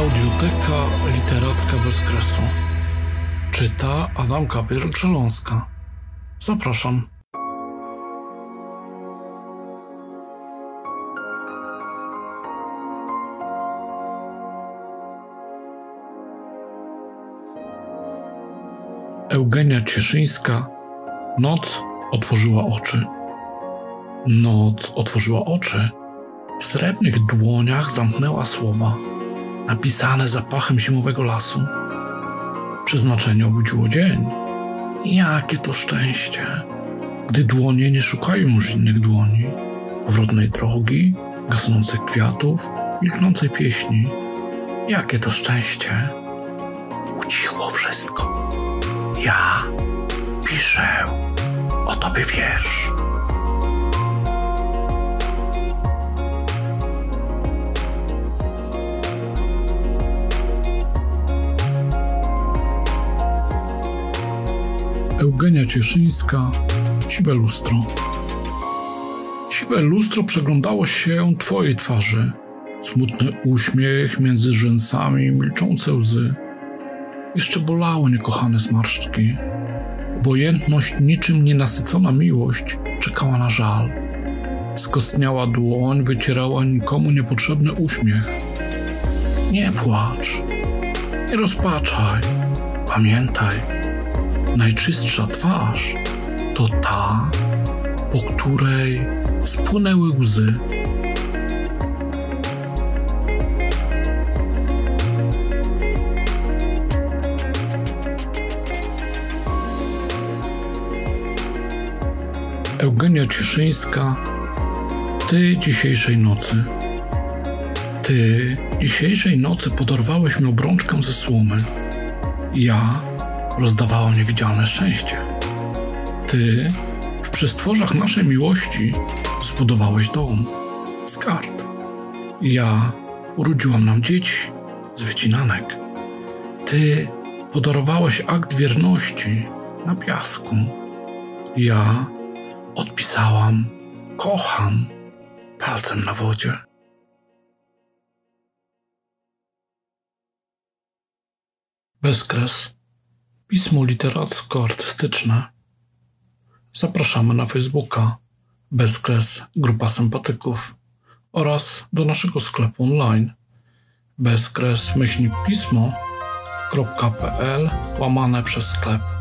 Audioteka literacka bez kresu. Czyta Adam Kapier-Grzeląska. Zapraszam. Eugenia Cieszyńska Noc otworzyła oczy. Noc otworzyła oczy. W srebrnych dłoniach zamknęła słowa, napisane zapachem zimowego lasu. Przeznaczenie obudziło dzień. Jakie to szczęście, gdy dłonie nie szukają już innych dłoni, powrotnej drogi, gasnących kwiatów, milknącej pieśni. Jakie to szczęście. Ucichło wszystko. Ja piszę o tobie wiersz. Eugenia Cieszyńska, Siwe lustro. Siwe lustro przeglądało się twojej twarzy. Smutny uśmiech między rzęsami, milczące łzy. Jeszcze bolały niekochane zmarszczki. Obojętność, niczym nienasycona miłość, czekała na żal. Skostniała dłoń wycierała nikomu niepotrzebny uśmiech. Nie płacz, nie rozpaczaj, pamiętaj, najczystsza twarz to ta, po której spłynęły łzy. Eugenia Cieszyńska, ty dzisiejszej nocy. Ty dzisiejszej nocy podorwałeś mi obrączkę ze słomy. Ja rozdawałam niewidzialne szczęście. Ty w przestworzach naszej miłości zbudowałeś dom z kart. Ja urodziłam nam dzieci z wycinanek. Ty podarowałeś akt wierności na piasku. Ja odpisałam kocham palcem na wodzie. Bezkres. Pismo literacko-artystyczne. Zapraszamy na Facebooka Bezkres Grupa Sympatyków oraz do naszego sklepu online bezkres myślnik pismo.pl łamane przez sklep.